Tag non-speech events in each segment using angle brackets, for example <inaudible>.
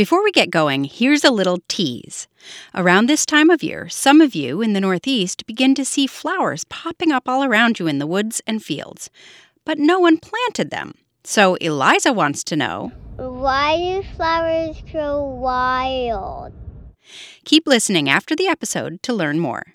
Before we get going, here's a little tease. Around this time of year, some of you in the Northeast begin to see flowers popping up all around you in the woods and fields. But no one planted them. So Eliza wants to know Why do flowers grow wild? Keep listening after the episode to learn more.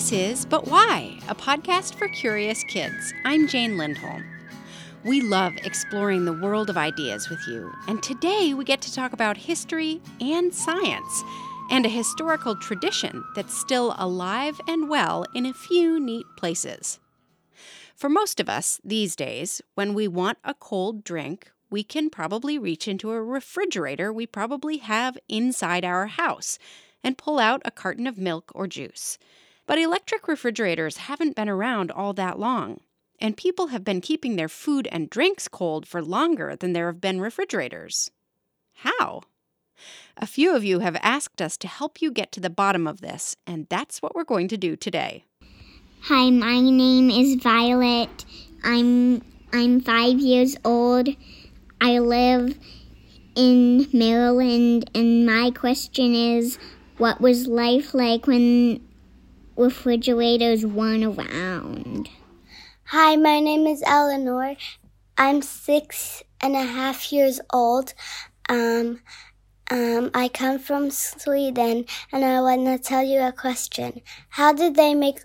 This is But Why, a podcast for curious kids. I'm Jane Lindholm. We love exploring the world of ideas with you, and today we get to talk about history and science, and a historical tradition that's still alive and well in a few neat places. For most of us these days, when we want a cold drink, we can probably reach into a refrigerator we probably have inside our house and pull out a carton of milk or juice. But electric refrigerators haven't been around all that long, and people have been keeping their food and drinks cold for longer than there have been refrigerators. How? A few of you have asked us to help you get to the bottom of this, and that's what we're going to do today. Hi, my name is Violet. I'm I'm 5 years old. I live in Maryland and my question is what was life like when refrigerators weren't around. Hi, my name is Eleanor. I'm six and a half years old. Um, um, I come from Sweden and I want to tell you a question. How did they make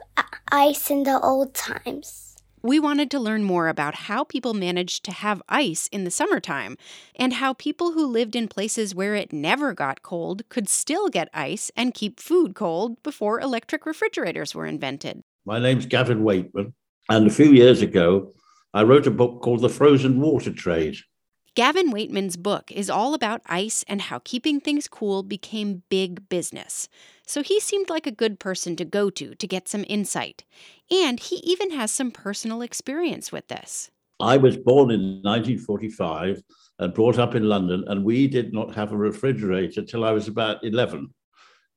ice in the old times? We wanted to learn more about how people managed to have ice in the summertime and how people who lived in places where it never got cold could still get ice and keep food cold before electric refrigerators were invented. My name's Gavin Weightman, and a few years ago, I wrote a book called The Frozen Water Trade. Gavin Weightman's book is all about ice and how keeping things cool became big business. So he seemed like a good person to go to to get some insight. And he even has some personal experience with this. I was born in 1945 and brought up in London, and we did not have a refrigerator till I was about 11.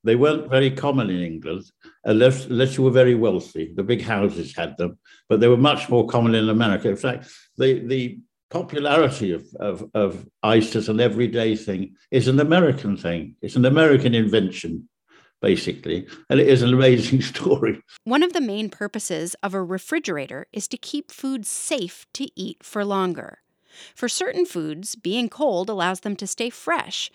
They weren't very common in England, unless, unless you were very wealthy. The big houses had them, but they were much more common in America. In fact, the, the popularity of, of, of ice as an everyday thing is an American thing. It's an American invention, basically, and it is an amazing <laughs> story. One of the main purposes of a refrigerator is to keep food safe to eat for longer. For certain foods, being cold allows them to stay fresh.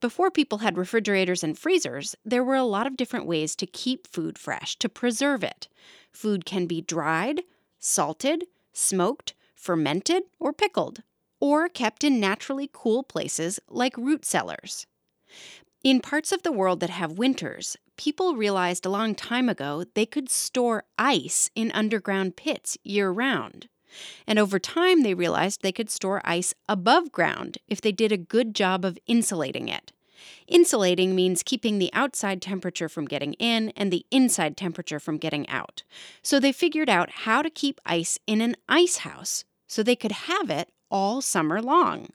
Before people had refrigerators and freezers, there were a lot of different ways to keep food fresh, to preserve it. Food can be dried, salted, smoked, fermented or pickled, or kept in naturally cool places like root cellars. In parts of the world that have winters, people realized a long time ago they could store ice in underground pits year round. And over time, they realized they could store ice above ground if they did a good job of insulating it. Insulating means keeping the outside temperature from getting in and the inside temperature from getting out. So they figured out how to keep ice in an ice house so they could have it all summer long.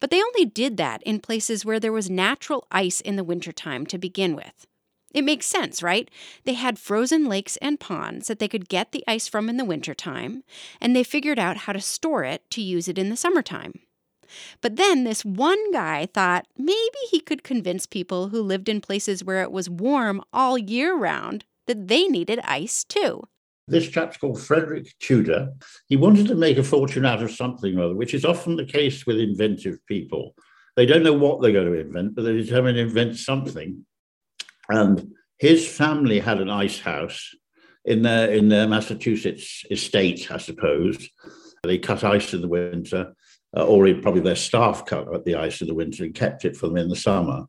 But they only did that in places where there was natural ice in the wintertime to begin with. It makes sense, right? They had frozen lakes and ponds that they could get the ice from in the wintertime, and they figured out how to store it to use it in the summertime. But then this one guy thought maybe he could convince people who lived in places where it was warm all year round that they needed ice too. This chap's called Frederick Tudor. He wanted to make a fortune out of something or other, which is often the case with inventive people. They don't know what they're going to invent, but they're determined to invent something. And his family had an ice house in their in their Massachusetts estate, I suppose. They cut ice in the winter, uh, or probably their staff cut the ice in the winter and kept it for them in the summer.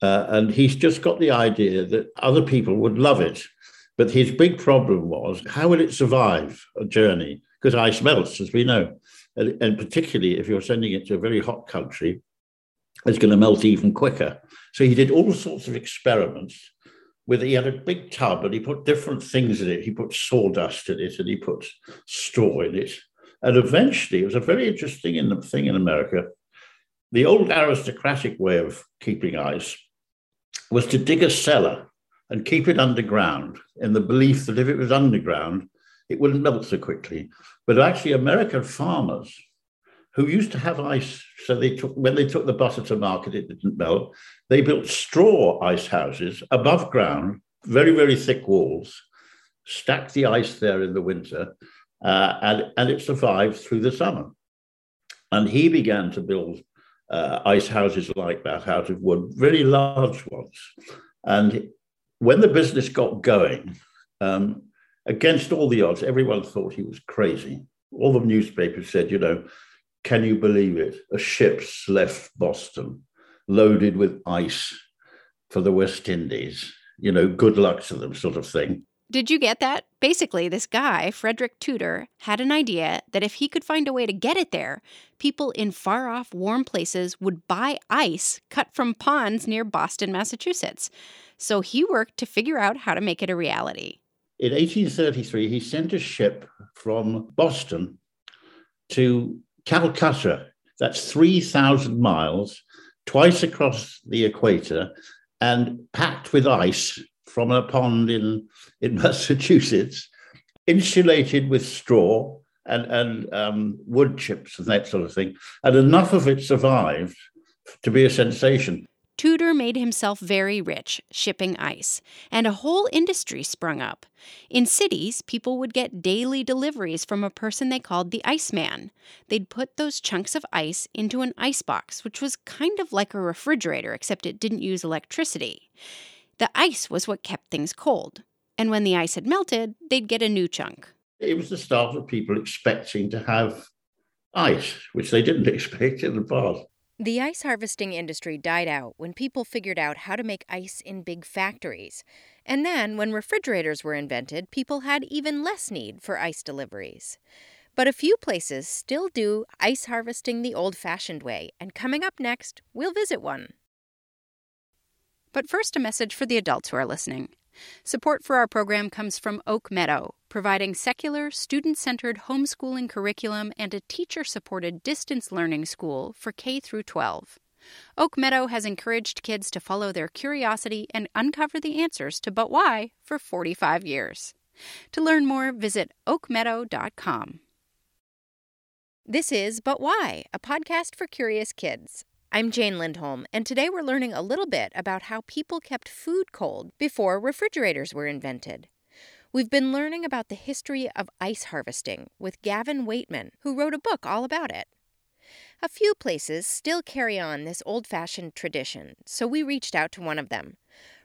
Uh, and he's just got the idea that other people would love it. But his big problem was how will it survive a journey? Because ice melts, as we know. And, and particularly if you're sending it to a very hot country, it's going to melt even quicker. So he did all sorts of experiments with he had a big tub and he put different things in it. He put sawdust in it and he put straw in it. And eventually, it was a very interesting thing in America. The old aristocratic way of keeping ice was to dig a cellar and keep it underground in the belief that if it was underground, it wouldn't melt so quickly. But actually, American farmers who used to have ice, so they took when they took the butter to market, it didn't melt. They built straw ice houses above ground, very very thick walls, stacked the ice there in the winter, uh, and and it survived through the summer. And he began to build uh, ice houses like that out of wood, very large ones. And when the business got going, um, against all the odds, everyone thought he was crazy. All the newspapers said, you know, can you believe it? A ship's left Boston loaded with ice for the West Indies. You know, good luck to them, sort of thing. Did you get that? Basically, this guy, Frederick Tudor, had an idea that if he could find a way to get it there, people in far off warm places would buy ice cut from ponds near Boston, Massachusetts. So he worked to figure out how to make it a reality. In 1833, he sent a ship from Boston to Calcutta. That's 3,000 miles, twice across the equator, and packed with ice from a pond in, in <laughs> Massachusetts, insulated with straw and, and um, wood chips and that sort of thing. And enough of it survived to be a sensation. Tudor made himself very rich shipping ice, and a whole industry sprung up. In cities, people would get daily deliveries from a person they called the Iceman. They'd put those chunks of ice into an ice box, which was kind of like a refrigerator, except it didn't use electricity. The ice was what kept things cold, and when the ice had melted, they'd get a new chunk. It was the start of people expecting to have ice, which they didn't <laughs> expect in the past. The ice harvesting industry died out when people figured out how to make ice in big factories. And then, when refrigerators were invented, people had even less need for ice deliveries. But a few places still do ice harvesting the old fashioned way, and coming up next, we'll visit one. But first, a message for the adults who are listening. Support for our program comes from Oak Meadow, providing secular, student centered homeschooling curriculum and a teacher supported distance learning school for K through 12. Oak Meadow has encouraged kids to follow their curiosity and uncover the answers to But Why for 45 years. To learn more, visit oakmeadow.com. This is But Why, a podcast for curious kids. I'm Jane Lindholm, and today we're learning a little bit about how people kept food cold before refrigerators were invented. We've been learning about the history of ice harvesting with Gavin Weightman, who wrote a book all about it. A few places still carry on this old fashioned tradition, so we reached out to one of them.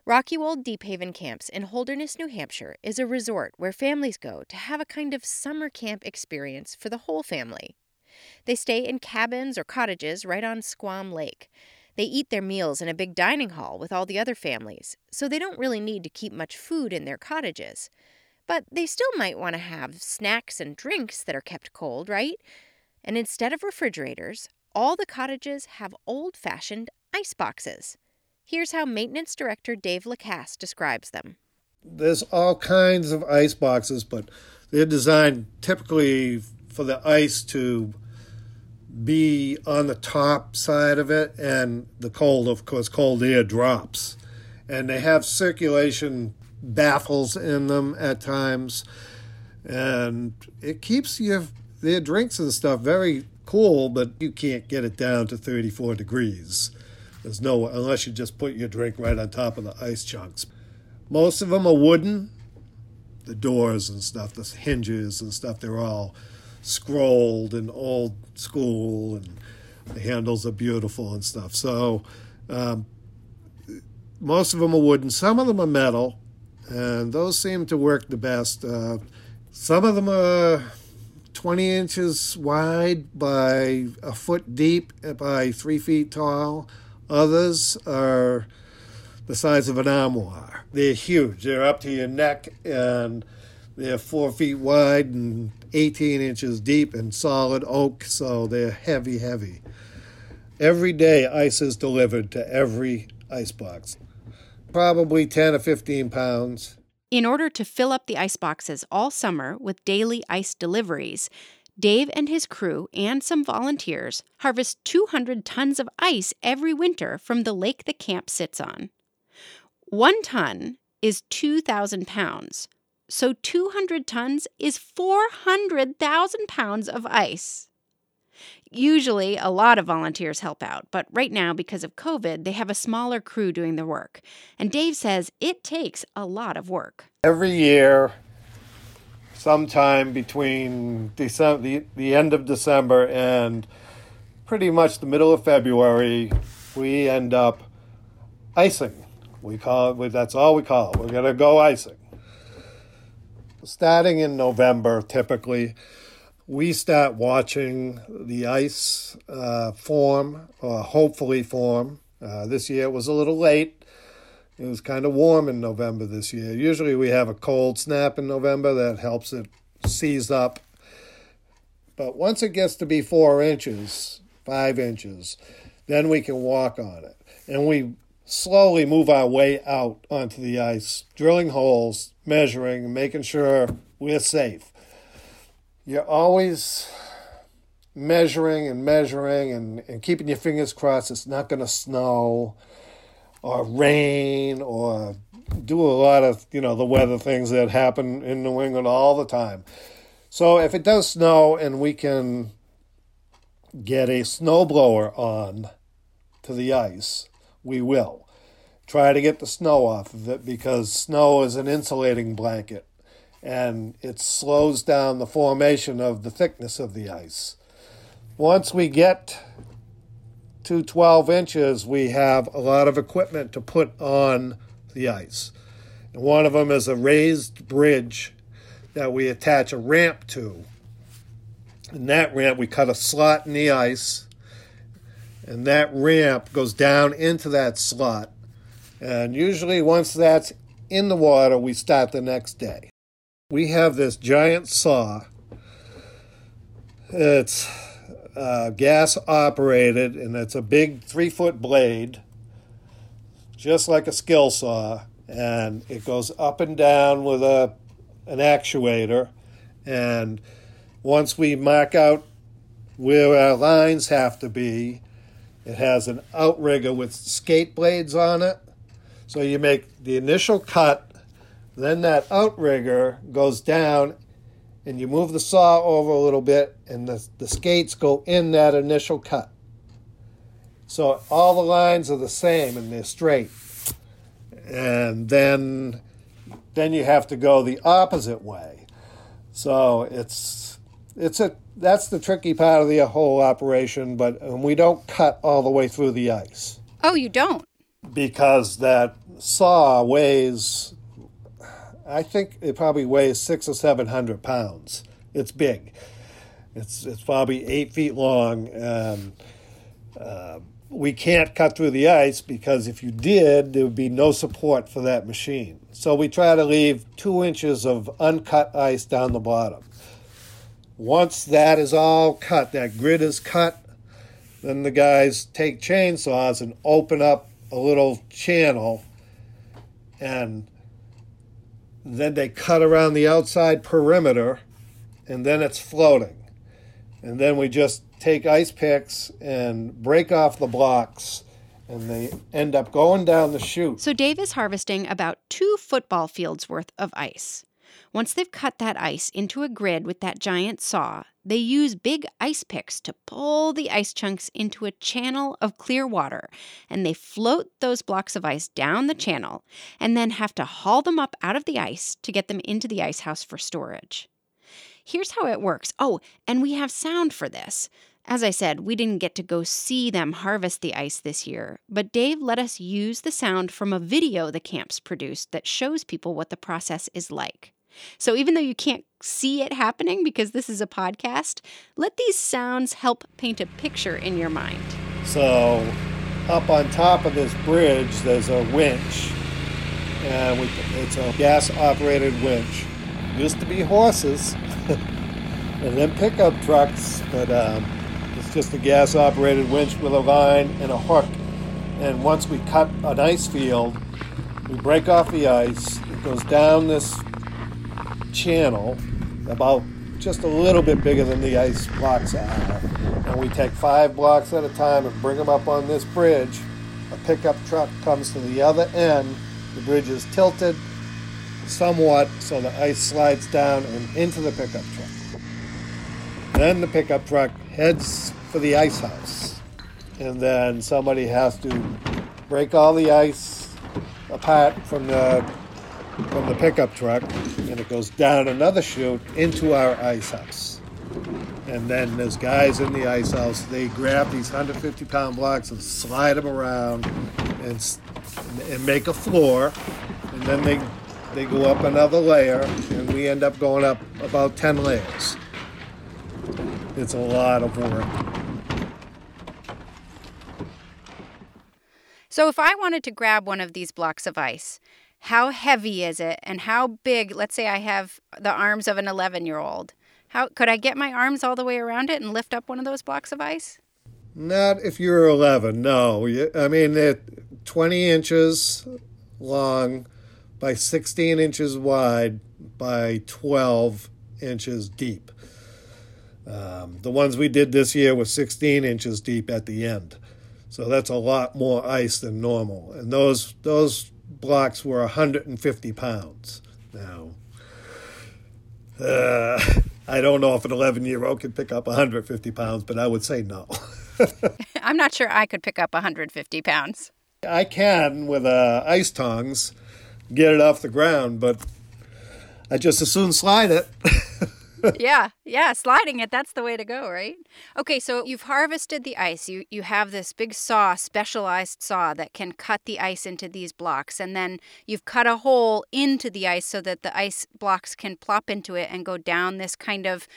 Rockywold Deep Haven Camps in Holderness, New Hampshire is a resort where families go to have a kind of summer camp experience for the whole family. They stay in cabins or cottages right on Squam Lake. They eat their meals in a big dining hall with all the other families, so they don't really need to keep much food in their cottages. But they still might want to have snacks and drinks that are kept cold, right? And instead of refrigerators, all the cottages have old fashioned ice boxes. Here's how maintenance director Dave Lacasse describes them. There's all kinds of ice boxes, but they're designed typically for the ice to be on the top side of it, and the cold, of course, cold air drops. And they have circulation baffles in them at times, and it keeps your their drinks and stuff very cool, but you can't get it down to 34 degrees. There's no unless you just put your drink right on top of the ice chunks. Most of them are wooden. The doors and stuff, the hinges and stuff, they're all scrolled and old school, and the handles are beautiful and stuff. So um, most of them are wooden. Some of them are metal, and those seem to work the best. Uh, some of them are 20 inches wide by a foot deep by three feet tall. Others are the size of an armoire. They're huge. They're up to your neck and they're four feet wide and 18 inches deep and solid oak, so they're heavy, heavy. Every day, ice is delivered to every ice box. Probably 10 or 15 pounds. In order to fill up the ice boxes all summer with daily ice deliveries, Dave and his crew and some volunteers harvest 200 tons of ice every winter from the lake the camp sits on. One ton is 2,000 pounds, so 200 tons is 400,000 pounds of ice. Usually, a lot of volunteers help out, but right now, because of COVID, they have a smaller crew doing the work. And Dave says it takes a lot of work. Every year, sometime between December, the, the end of December and pretty much the middle of February, we end up icing. We call it, that's all we call it. We're going to go icing. Starting in November, typically, we start watching the ice uh, form, or hopefully form. Uh, this year it was a little late. It was kind of warm in November this year. Usually we have a cold snap in November that helps it seize up. But once it gets to be four inches, five inches, then we can walk on it. And we slowly move our way out onto the ice, drilling holes, measuring, making sure we're safe. You're always measuring and measuring and, and keeping your fingers crossed it's not going to snow or rain or do a lot of, you know, the weather things that happen in New England all the time. So if it does snow and we can get a snowblower on to the ice, we will. Try to get the snow off of it because snow is an insulating blanket and it slows down the formation of the thickness of the ice. Once we get to 12 inches, we have a lot of equipment to put on the ice. And one of them is a raised bridge that we attach a ramp to. And that ramp, we cut a slot in the ice, and that ramp goes down into that slot. And usually, once that's in the water, we start the next day. We have this giant saw. It's uh, gas operated, and it's a big three foot blade, just like a skill saw, and it goes up and down with a an actuator. And once we mark out where our lines have to be, it has an outrigger with skate blades on it. So you make the initial cut, then that outrigger goes down, and you move the saw over a little bit, and the, the skates go in that initial cut. So all the lines are the same and they're straight. And then then you have to go the opposite way. So it's it's a that's the tricky part of the whole operation, but we don't cut all the way through the ice. Oh, you don't? Because that saw weighs I think it probably weighs six or seven hundred pounds. It's big. It's it's probably eight feet long, and uh, we can't cut through the ice because if you did, there would be no support for that machine. So we try to leave two inches of uncut ice down the bottom. Once that is all cut, that grid is cut, then the guys take chainsaws and open up a little channel and then they cut around the outside perimeter and then it's floating. And then we just take ice picks and break off the blocks and they end up going down the chute. So Dave is harvesting about two football fields worth of ice. Once they've cut that ice into a grid with that giant saw, they use big ice picks to pull the ice chunks into a channel of clear water, and they float those blocks of ice down the channel and then have to haul them up out of the ice to get them into the ice house for storage. Here's how it works. Oh, and we have sound for this. As I said, we didn't get to go see them harvest the ice this year, but Dave let us use the sound from a video the camps produced that shows people what the process is like. So even though you can't see it happening because this is a podcast, let these sounds help paint a picture in your mind. So up on top of this bridge, there's a winch, and we, it's a gas-operated winch. Used to be horses, <laughs> and then pickup trucks, but um, it's just a gas-operated winch with a line and a hook. And once we cut an ice field, we break off the ice. It goes down this channel about just a little bit bigger than the ice blocks are. And we take five blocks at a time and bring them up on this bridge. A pickup truck comes to the other end. The bridge is tilted somewhat so the ice slides down and into the pickup truck. Then the pickup truck heads for the ice house. And then somebody has to break all the ice apart from the from the pickup truck and it goes down another chute into our ice house. And then there's guys in the ice house. They grab these 150 pound blocks and slide them around and, and make a floor. And then they, they go up another layer and we end up going up about 10 layers. It's a lot of work. So, if I wanted to grab one of these blocks of ice, how heavy is it? And how big let's say i have the arms of an 11 year old how could i get my arms all the way around it and lift up one of those blocks of ice? Not if you're 11 no. I mean they're 20 inches long by 16 inches wide by 12 inches deep. Um, the ones we did this year were 16 inches deep at the end. So that's a lot more ice than normal. And those those blocks were 150 pounds. Now, uh, I don't know if an 11 year old could pick up 150 pounds, but I would say no. <laughs> I'm not sure I could pick up 150 pounds. I can with uh, ice tongs get it off the ground, but I just as soon slide it. <laughs> <laughs> yeah, yeah, sliding it, that's the way to go, right? Okay, so you've harvested the ice. You you have this big saw, specialized saw that can cut the ice into these blocks and then you've cut a hole into the ice so that the ice blocks can plop into it and go down this kind of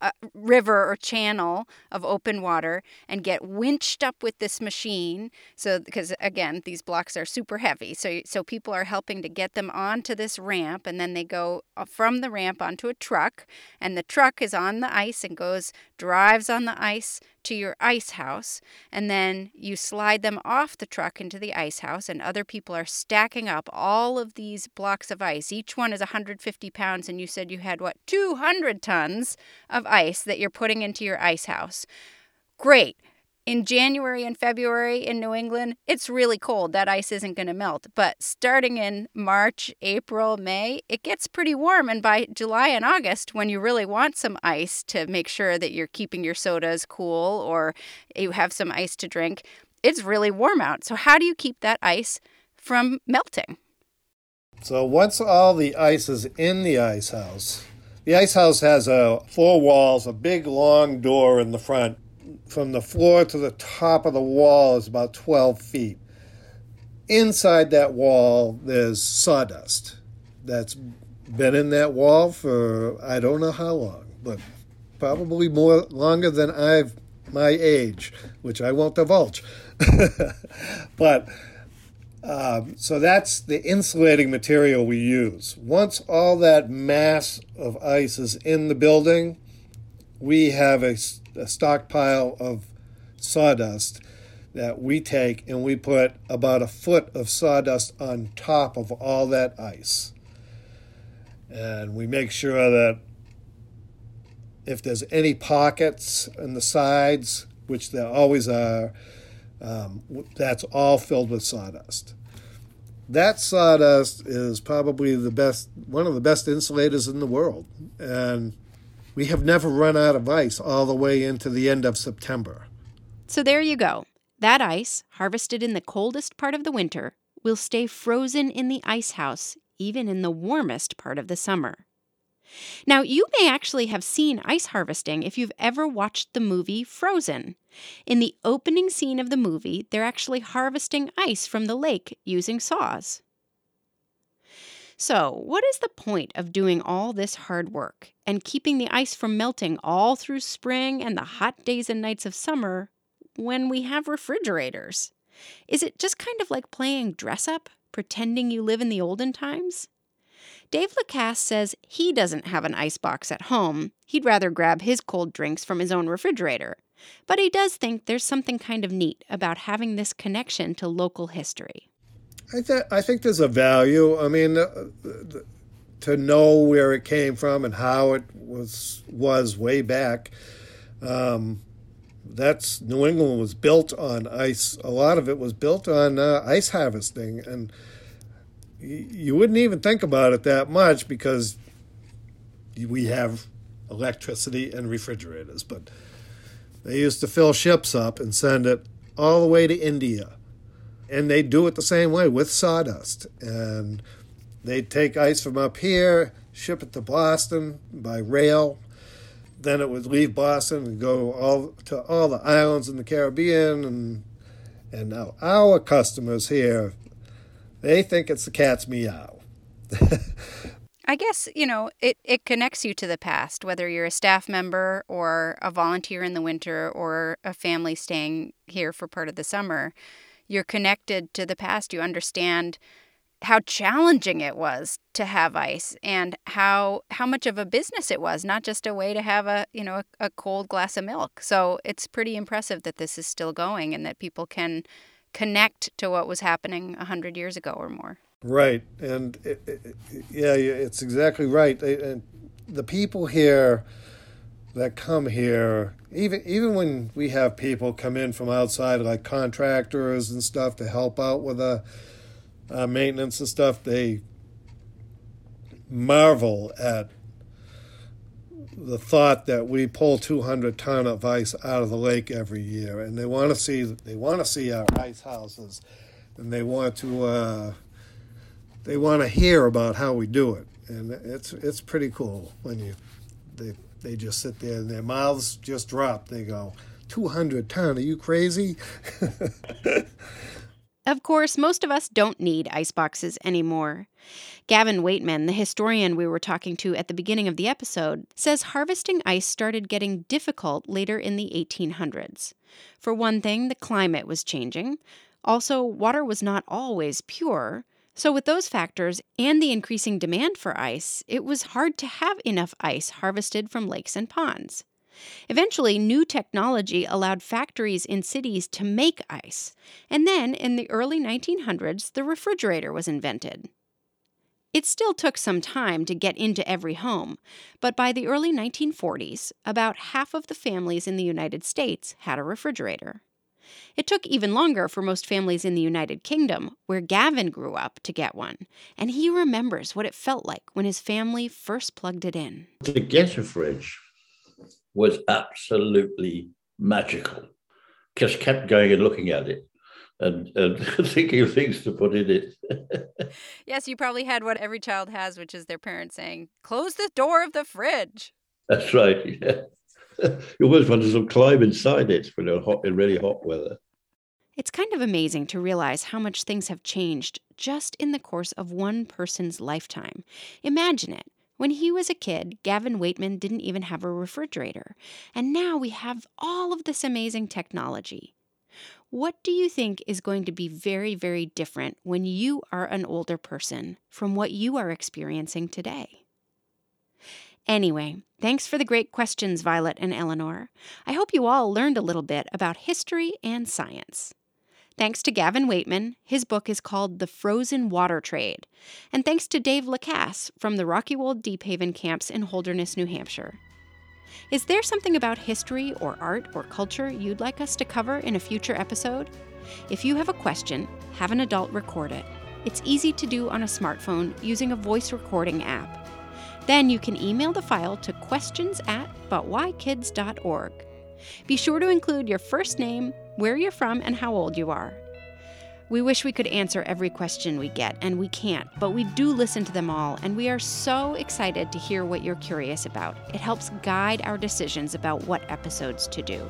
a river or channel of open water and get winched up with this machine so because again these blocks are super heavy so so people are helping to get them onto this ramp and then they go uh, from the ramp onto a truck and the truck is on the ice and goes drives on the ice to your ice house, and then you slide them off the truck into the ice house, and other people are stacking up all of these blocks of ice. Each one is 150 pounds, and you said you had what, 200 tons of ice that you're putting into your ice house. Great in January and February in New England, it's really cold. That ice isn't going to melt. But starting in March, April, May, it gets pretty warm. And by July and August, when you really want some ice to make sure that you're keeping your sodas cool or you have some ice to drink, it's really warm out. So, how do you keep that ice from melting? So, once all the ice is in the ice house, the ice house has a four walls, a big long door in the front from the floor to the top of the wall is about 12 feet. Inside that wall, there's sawdust that's been in that wall for I don't know how long, but probably more longer than I've my age, which I won't divulge. <laughs> but um, so that's the insulating material we use. Once all that mass of ice is in the building, we have a a stockpile of sawdust that we take and we put about a foot of sawdust on top of all that ice. And we make sure that if there's any pockets in the sides, which there always are, um, that's all filled with sawdust. That sawdust is probably the best, one of the best insulators in the world. And we have never run out of ice all the way into the end of September. So there you go. That ice, harvested in the coldest part of the winter, will stay frozen in the ice house even in the warmest part of the summer. Now, you may actually have seen ice harvesting if you've ever watched the movie Frozen. In the opening scene of the movie, they're actually harvesting ice from the lake using saws. So, what is the point of doing all this hard work and keeping the ice from melting all through spring and the hot days and nights of summer when we have refrigerators? Is it just kind of like playing dress up, pretending you live in the olden times? Dave Lacasse says he doesn't have an icebox at home. He'd rather grab his cold drinks from his own refrigerator. But he does think there's something kind of neat about having this connection to local history. I, th- I think there's a value. I mean, uh, to know where it came from and how it was was way back. Um, that's New England was built on ice. A lot of it was built on uh, ice harvesting, and you wouldn't even think about it that much because we have electricity and refrigerators. But they used to fill ships up and send it all the way to India, and they do it the same way with sawdust. And they'd take ice from up here, ship it to Boston by rail then it would leave Boston and go all to all the islands in the Caribbean, and and now our customers here, they think it's the cat's meow. I guess, you know, it, it connects you to the past, whether you're a staff member or a volunteer in the winter or a family staying here for part of the summer. You're connected to the past. You understand how challenging it was to have ice and how how much of a business it was not just a way to have a you know a, a, cold glass of milk so it's pretty impressive that this is still going and that people can connect to what was happening 100 years ago or more. Right and it, it, yeah it's exactly right. And the people here that come here even even when we have people come in from outside like contractors and stuff to help out with a uh, maintenance and stuff, they marvel at the thought that we pull 200 ton of ice out of the lake every year, and they want to see they want to see our ice houses, and they want to uh, they want to hear about how we do it, and it's it's pretty cool when you they they just sit there and their mouths just drop. They go, 200 ton, are you crazy? <laughs> Of course, most of us don't need iceboxes anymore. Gavin Weightman, the historian we were talking to at the beginning of the episode, says harvesting ice started getting difficult later in the 1800s. For one thing, the climate was changing. Also, water was not always pure. So, with those factors and the increasing demand for ice, it was hard to have enough ice harvested from lakes and ponds. Eventually, new technology allowed factories in cities to make ice, and then in the early 1900s, the refrigerator was invented. It still took some time to get into every home, but by the early 1940s, about half of the families in the United States had a refrigerator. It took even longer for most families in the United Kingdom, where Gavin grew up, to get one, and he remembers what it felt like when his family first plugged it in. To get a fridge was absolutely magical. Just kept going and looking at it and, and <laughs> thinking of things to put in it. <laughs> yes, you probably had what every child has, which is their parents saying, close the door of the fridge. That's right. <laughs> Yeah. you almost want to climb inside it when it's hot in really hot weather. It's kind of amazing to realize how much things have changed just in the course of one person's lifetime. Imagine it when he was a kid, Gavin Weightman didn't even have a refrigerator, and now we have all of this amazing technology. What do you think is going to be very, very different when you are an older person from what you are experiencing today? Anyway, thanks for the great questions, Violet and Eleanor. I hope you all learned a little bit about history and science. Thanks to Gavin Weightman, his book is called The Frozen Water Trade. And thanks to Dave Lacasse from the Rockywold Deep Haven camps in Holderness, New Hampshire. Is there something about history or art or culture you'd like us to cover in a future episode? If you have a question, have an adult record it. It's easy to do on a smartphone using a voice recording app. Then you can email the file to questions at butwhykids.org. Be sure to include your first name, where you're from, and how old you are. We wish we could answer every question we get, and we can't, but we do listen to them all, and we are so excited to hear what you're curious about. It helps guide our decisions about what episodes to do.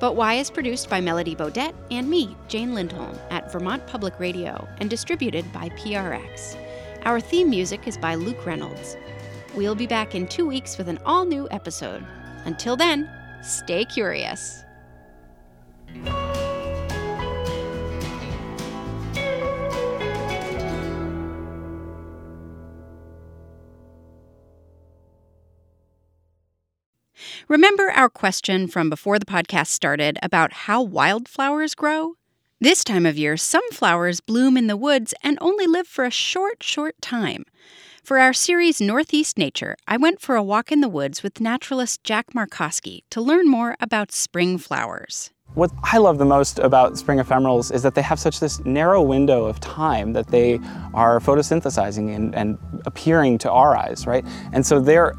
But Why is produced by Melody Bodette and me, Jane Lindholm, at Vermont Public Radio and distributed by PRX. Our theme music is by Luke Reynolds. We'll be back in two weeks with an all new episode. Until then, Stay curious. Remember our question from before the podcast started about how wildflowers grow? This time of year, some flowers bloom in the woods and only live for a short, short time. For our series Northeast Nature, I went for a walk in the woods with naturalist Jack Markowski to learn more about spring flowers. What I love the most about spring ephemerals is that they have such this narrow window of time that they are photosynthesizing and, and appearing to our eyes, right? And so they're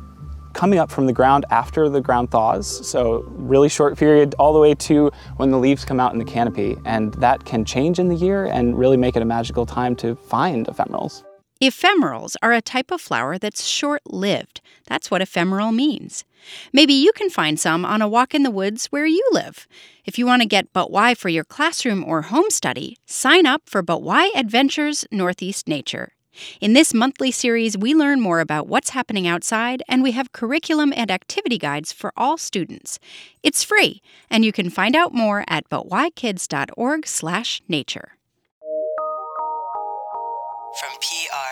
coming up from the ground after the ground thaws, so really short period all the way to when the leaves come out in the canopy. And that can change in the year and really make it a magical time to find ephemerals. Ephemerals are a type of flower that's short lived. That's what ephemeral means. Maybe you can find some on a walk in the woods where you live. If you want to get But Why for your classroom or home study, sign up for But Why Adventures Northeast Nature. In this monthly series, we learn more about what's happening outside, and we have curriculum and activity guides for all students. It's free, and you can find out more at butwhykids.org/nature. From PRX.